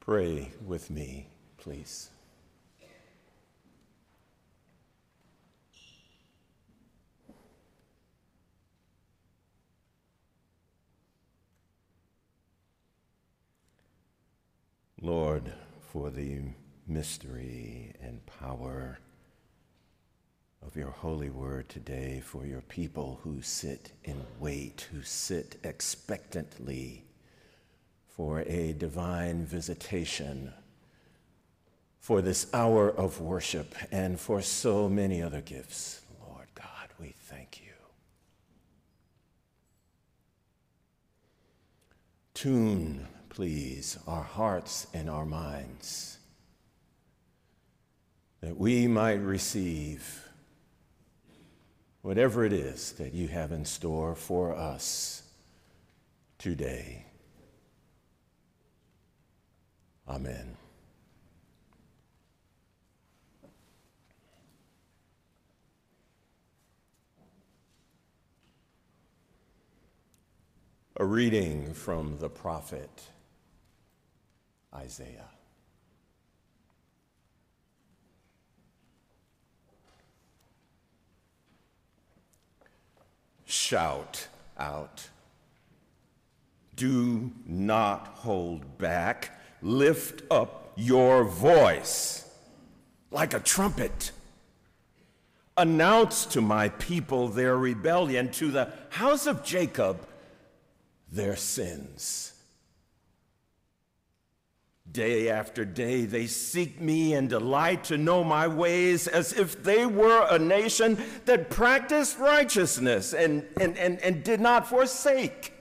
Pray with me, please. Lord, for the mystery and power of your holy word today, for your people who sit in wait, who sit expectantly for a divine visitation, for this hour of worship, and for so many other gifts. Lord God, we thank you. Tune please, our hearts and our minds, that we might receive whatever it is that you have in store for us today. Amen. A reading from the prophet Isaiah. Shout out. Do not hold back. Lift up your voice like a trumpet. Announce to my people their rebellion, to the house of Jacob their sins. Day after day, they seek me and delight to know my ways as if they were a nation that practiced righteousness and, and, and, and did not forsake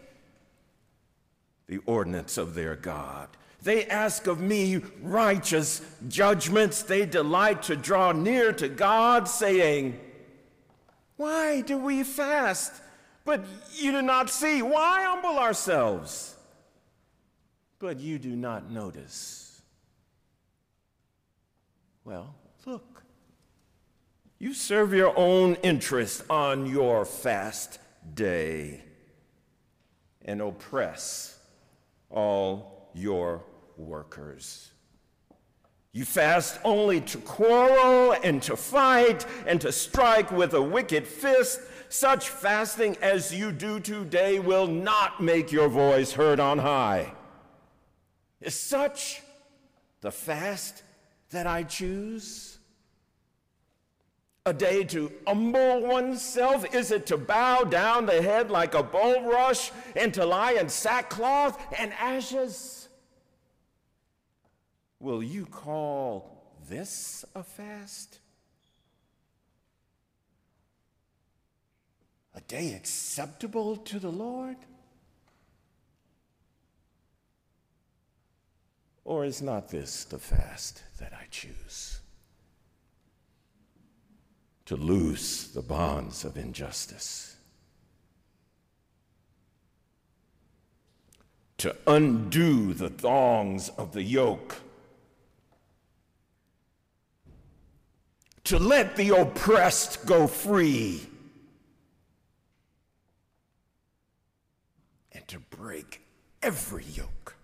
the ordinance of their God. They ask of me righteous judgments. They delight to draw near to God, saying, Why do we fast? But you do not see. Why humble ourselves? but you do not notice. Well, look. You serve your own interest on your fast day and oppress all your workers. You fast only to quarrel and to fight and to strike with a wicked fist. Such fasting as you do today will not make your voice heard on high. Is such the fast that I choose? A day to humble oneself? Is it to bow down the head like a bulrush and to lie in sackcloth and ashes? Will you call this a fast? A day acceptable to the Lord? Or is not this the fast that I choose? To loose the bonds of injustice, to undo the thongs of the yoke, to let the oppressed go free, and to break every yoke.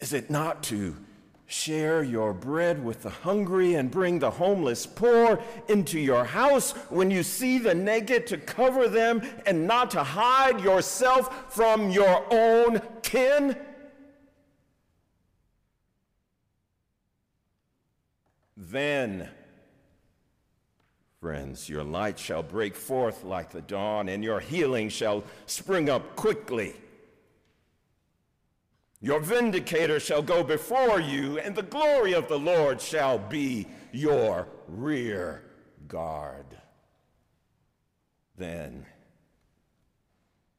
Is it not to share your bread with the hungry and bring the homeless poor into your house when you see the naked to cover them and not to hide yourself from your own kin? Then, friends, your light shall break forth like the dawn, and your healing shall spring up quickly. Your vindicator shall go before you, and the glory of the Lord shall be your rear guard. Then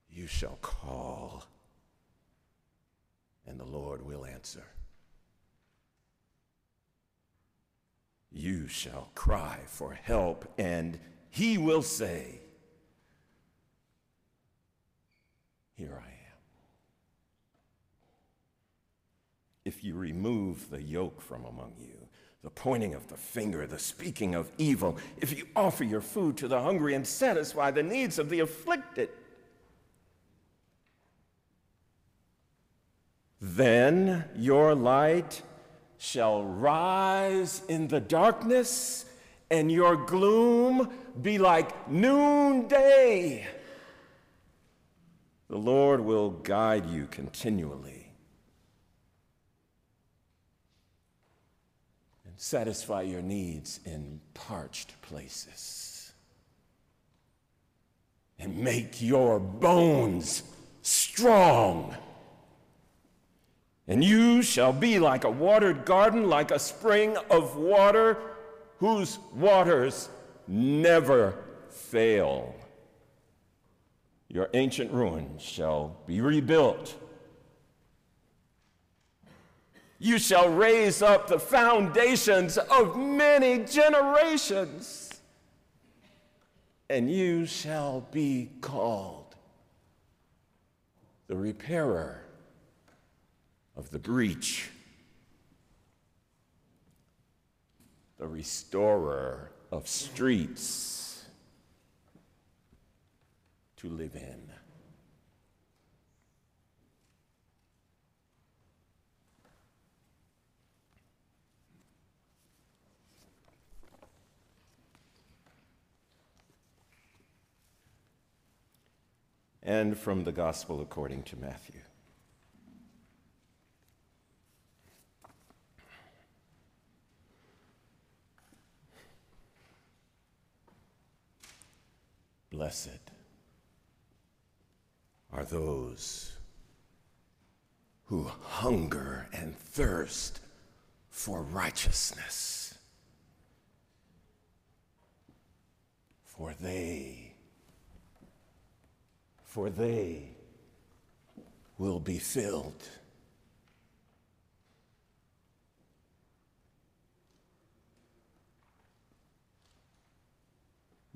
you shall call, and the Lord will answer. You shall cry for help, and he will say, Here I am. if you remove the yoke from among you, the pointing of the finger, the speaking of evil, if you offer your food to the hungry and satisfy the needs of the afflicted. Then your light shall rise in the darkness, and your gloom be like noonday. The Lord will guide you continually and satisfy your needs in parched places and make your bones strong. And you shall be like a watered garden, like a spring of water whose waters never fail. Your ancient ruins shall be rebuilt. You shall raise up the foundations of many generations, and you shall be called the repairer of the breach, the restorer of streets to live in. And from the Gospel according to Matthew. Blessed are those who hunger and thirst for righteousness, for they, for they will be filled.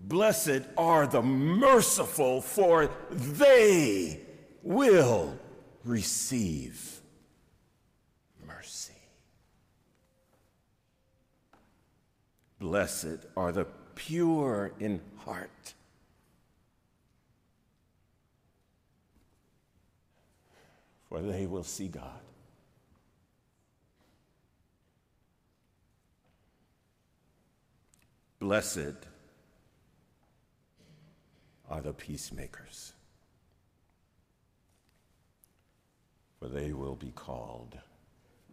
Blessed are the merciful, for they will receive mercy. Blessed are the pure in heart. For they will see God. Blessed are the peacemakers, for they will be called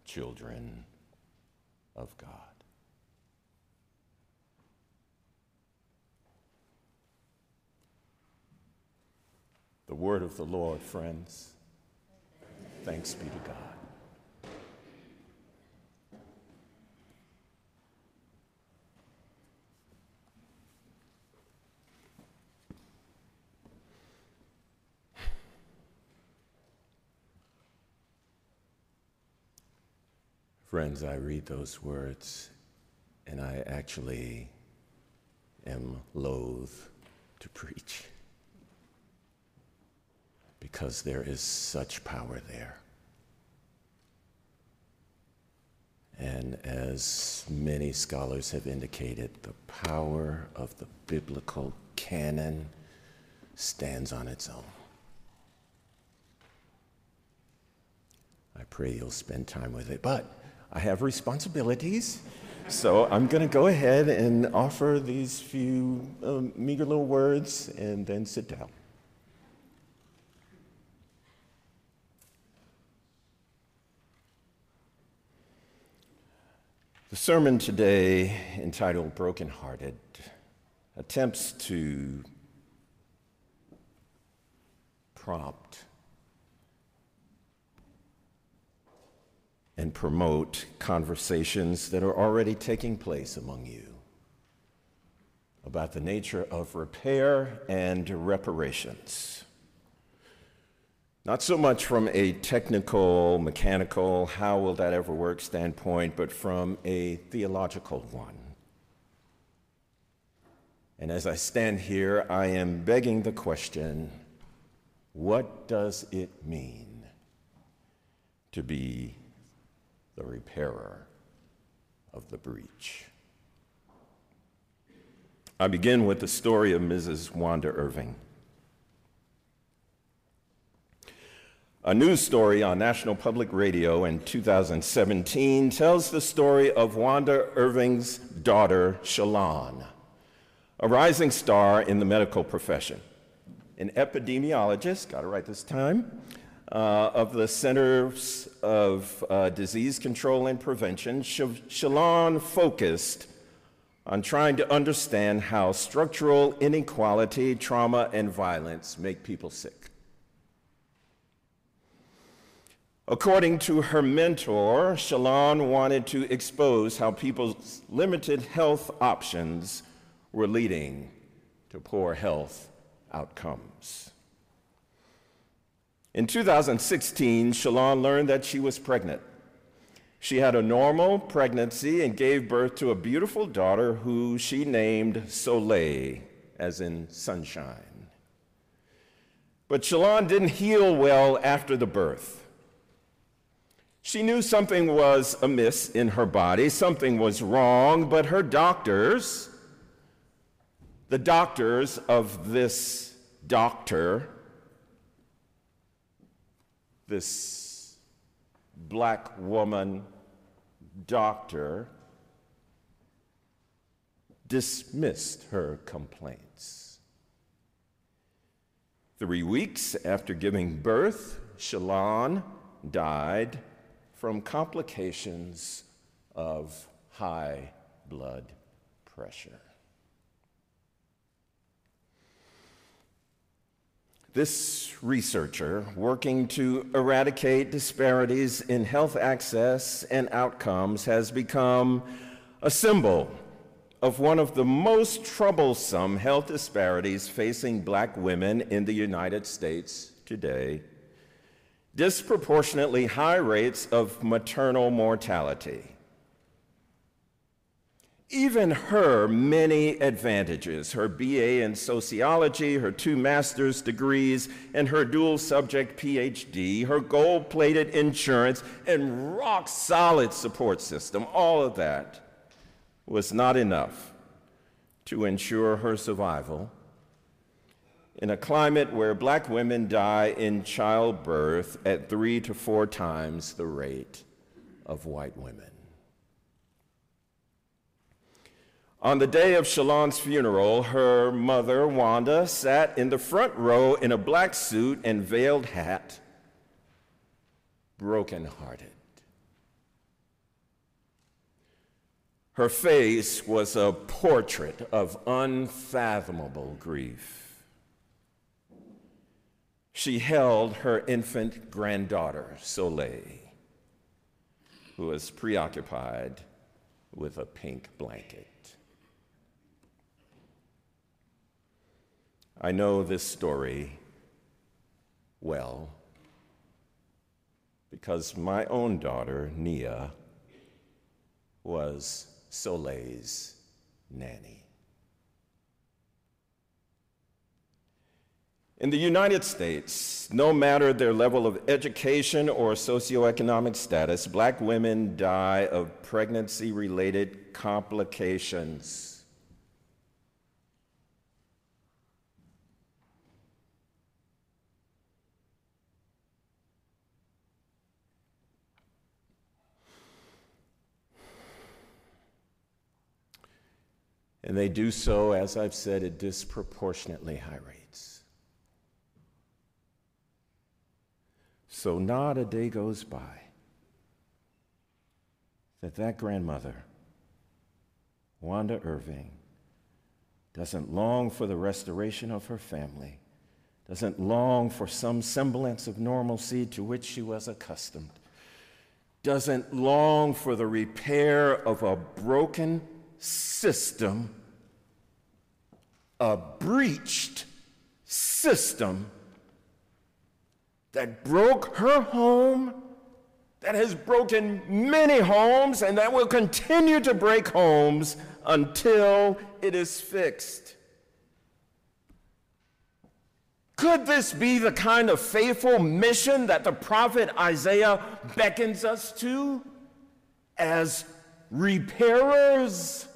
children of God. The word of the Lord, friends. Thanks be to God. Friends, I read those words and I actually am loath to preach because there is such power there. And as many scholars have indicated, the power of the biblical canon stands on its own. I pray you'll spend time with it. But I have responsibilities. So I'm going to go ahead and offer these few um, meager little words and then sit down. The sermon today, entitled Brokenhearted, attempts to prompt and promote conversations that are already taking place among you about the nature of repair and reparations. Not so much from a technical, mechanical, how will that ever work standpoint, but from a theological one. And as I stand here, I am begging the question what does it mean to be the repairer of the breach. I begin with the story of Mrs. Wanda Irving. A news story on National Public Radio in 2017 tells the story of Wanda Irving's daughter, Shalon, a rising star in the medical profession. An epidemiologist, got it right this time, uh, of the Centers of uh, Disease Control and Prevention, Shalon focused on trying to understand how structural inequality, trauma, and violence make people sick. According to her mentor, Shalon wanted to expose how people's limited health options were leading to poor health outcomes. In 2016, Shalon learned that she was pregnant. She had a normal pregnancy and gave birth to a beautiful daughter who she named Soleil, as in sunshine. But Shalon didn't heal well after the birth. She knew something was amiss in her body, something was wrong, but her doctors, the doctors of this doctor, this black woman doctor, dismissed her complaints. Three weeks after giving birth, Shalon died from complications of high blood pressure. This researcher, working to eradicate disparities in health access and outcomes, has become a symbol of one of the most troublesome health disparities facing black women in the United States today disproportionately high rates of maternal mortality. Even her many advantages, her BA in sociology, her two master's degrees, and her dual subject PhD, her gold plated insurance, and rock solid support system, all of that was not enough to ensure her survival in a climate where black women die in childbirth at three to four times the rate of white women. On the day of Shalon's funeral, her mother, Wanda, sat in the front row in a black suit and veiled hat, brokenhearted. Her face was a portrait of unfathomable grief she held her infant granddaughter, Soleil, who was preoccupied with a pink blanket. I know this story well because my own daughter, Nia, was Soleil's nanny. In the United States, no matter their level of education or socioeconomic status, black women die of pregnancy related complications. And they do so, as I've said, at disproportionately high rates. So not a day goes by that that grandmother, Wanda Irving, doesn't long for the restoration of her family, doesn't long for some semblance of normalcy to which she was accustomed, doesn't long for the repair of a broken system, a breached system that broke her home, that has broken many homes, and that will continue to break homes until it is fixed. Could this be the kind of faithful mission that the prophet Isaiah beckons us to as repairers?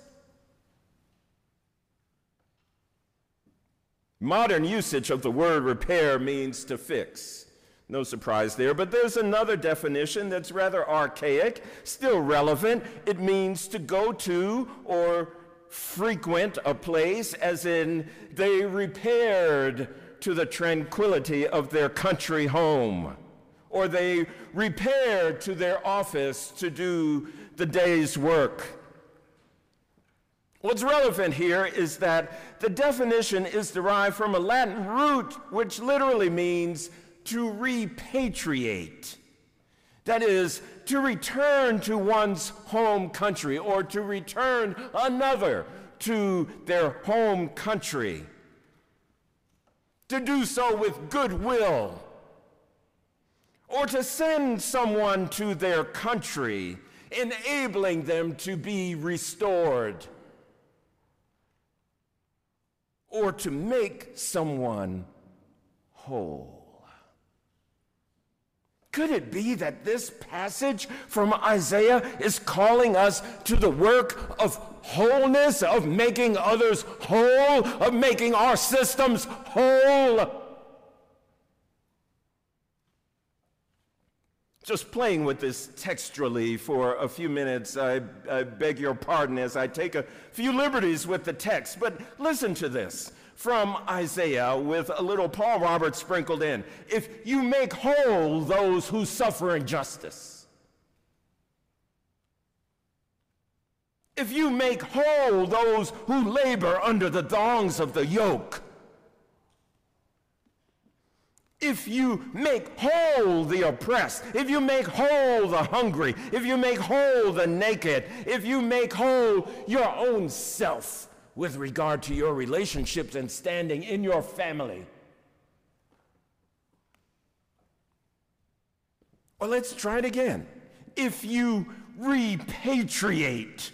Modern usage of the word repair means to fix No surprise there, but there's another definition that's rather archaic, still relevant. It means to go to or frequent a place, as in they repaired to the tranquility of their country home, or they repaired to their office to do the day's work. What's relevant here is that the definition is derived from a Latin root which literally means to repatriate. That is, to return to one's home country or to return another to their home country. To do so with goodwill or to send someone to their country, enabling them to be restored or to make someone whole. Could it be that this passage from Isaiah is calling us to the work of wholeness, of making others whole, of making our systems whole? Just playing with this textually for a few minutes, I, I beg your pardon as I take a few liberties with the text, but listen to this from Isaiah with a little Paul Roberts sprinkled in. If you make whole those who suffer injustice, if you make whole those who labor under the thongs of the yoke, if you make whole the oppressed, if you make whole the hungry, if you make whole the naked, if you make whole your own self, with regard to your relationships and standing in your family. Well, let's try it again. If you repatriate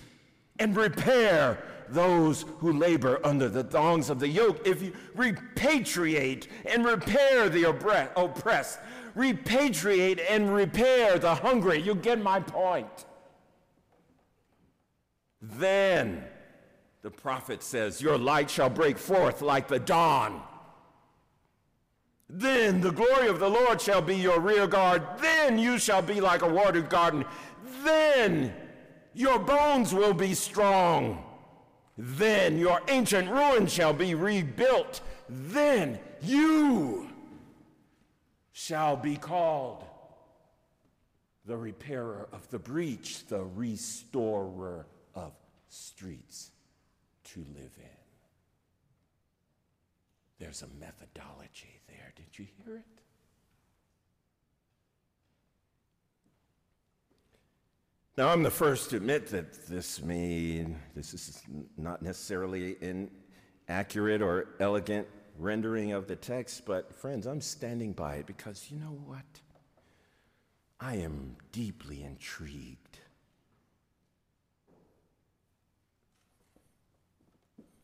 and repair those who labor under the thongs of the yoke, if you repatriate and repair the oppressed, repatriate and repair the hungry, you get my point. Then the prophet says, Your light shall break forth like the dawn. Then the glory of the Lord shall be your rear guard. Then you shall be like a watered garden. Then your bones will be strong. Then your ancient ruins shall be rebuilt. Then you shall be called the repairer of the breach, the restorer of streets to live in. There's a methodology there. Did you hear it? Now, I'm the first to admit that this may, this is not necessarily an accurate or elegant rendering of the text, but friends, I'm standing by it because you know what? I am deeply intrigued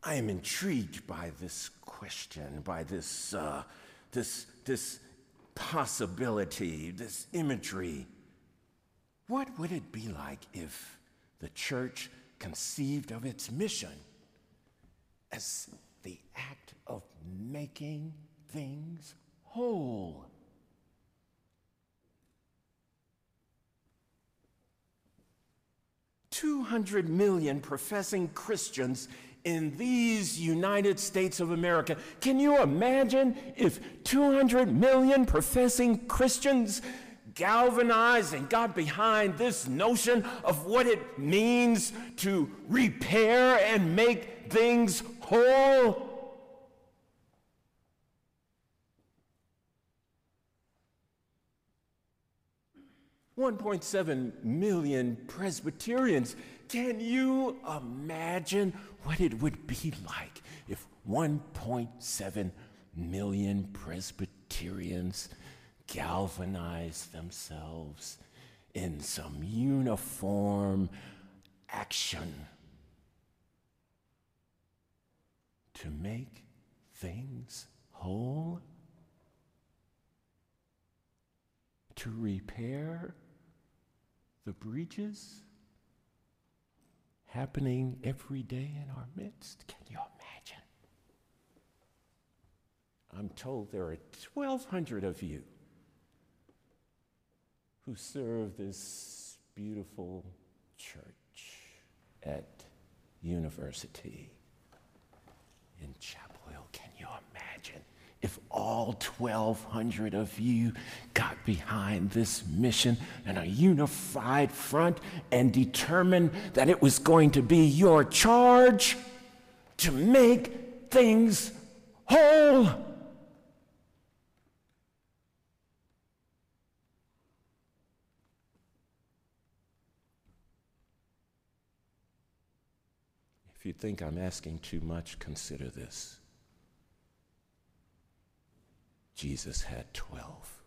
I am intrigued by this question, by this, uh, this, this possibility, this imagery. What would it be like if the church conceived of its mission as the act of making things whole? 200 million professing Christians in these United States of America. Can you imagine if 200 million professing Christians galvanized and got behind this notion of what it means to repair and make things whole? 1.7 million Presbyterians. Can you imagine what it would be like if 1.7 million Presbyterians galvanized themselves in some uniform action to make things whole? To repair the breaches happening every day in our midst. Can you imagine? I'm told there are 1,200 of you who serve this beautiful church at University in Chapel Hill. Can you imagine if all 1,200 of you got behind this mission in a unified front and determined that it was going to be your charge to make things whole? If you think I'm asking too much, consider this. Jesus had 12.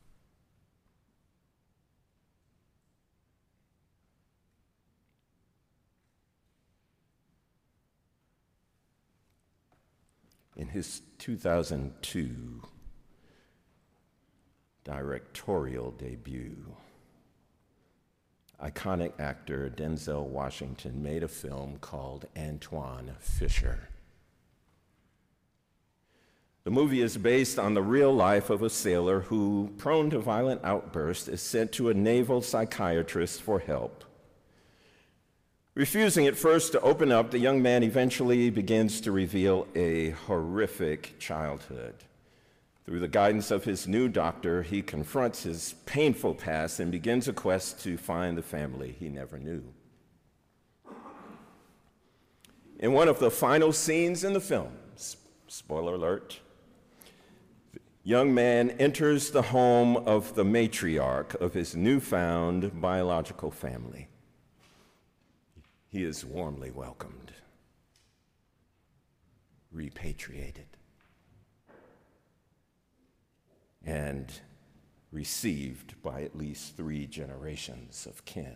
In his 2002 directorial debut, iconic actor Denzel Washington made a film called Antwone Fisher. The movie is based on the real life of a sailor who, prone to violent outbursts, is sent to a naval psychiatrist for help. Refusing at first to open up, the young man eventually begins to reveal a horrific childhood. Through the guidance of his new doctor, he confronts his painful past and begins a quest to find the family he never knew. In one of the final scenes in the film, spoiler alert, young man enters the home of the matriarch of his newfound biological family. He is warmly welcomed, repatriated and received by at least three generations of kin.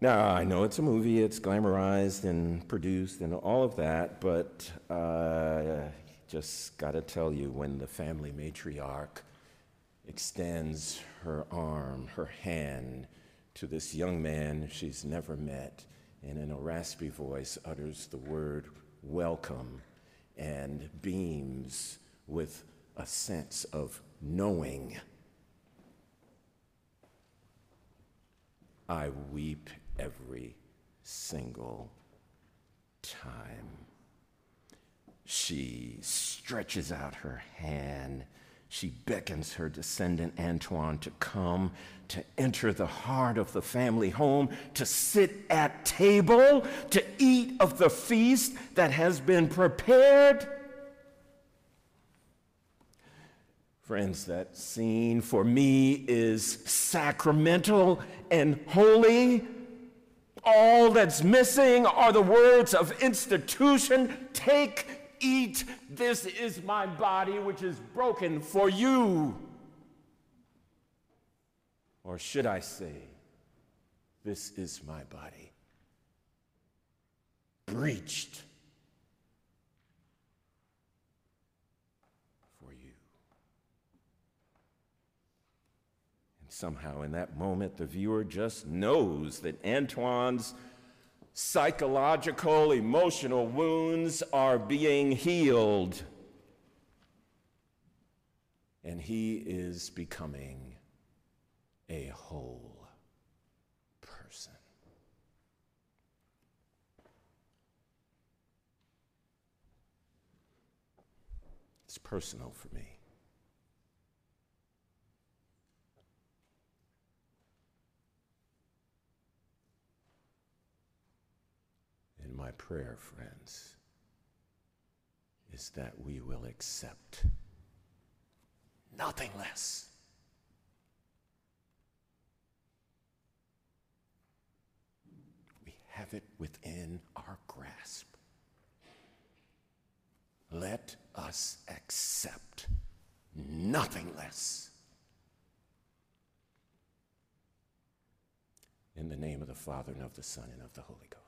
Now, I know it's a movie, it's glamorized and produced and all of that, but uh, just got to tell you when the family matriarch extends her arm, her hand to this young man she's never met, and in a raspy voice utters the word welcome and beams with a sense of knowing. I weep every single time. She stretches out her hand. She beckons her descendant Antwone to come, to enter the heart of the family home, to sit at table, to eat of the feast that has been prepared. Friends, that scene for me is sacramental and holy. All that's missing are the words of institution take, eat, this is my body which is broken for you. Or should I say, this is my body, breached somehow in that moment, the viewer just knows that Antwone's psychological, emotional wounds are being healed. And he is becoming a whole person. It's personal for me. my prayer, friends, is that we will accept nothing less. We have it within our grasp. Let us accept nothing less. In the name of the Father, and of the Son, and of the Holy Ghost.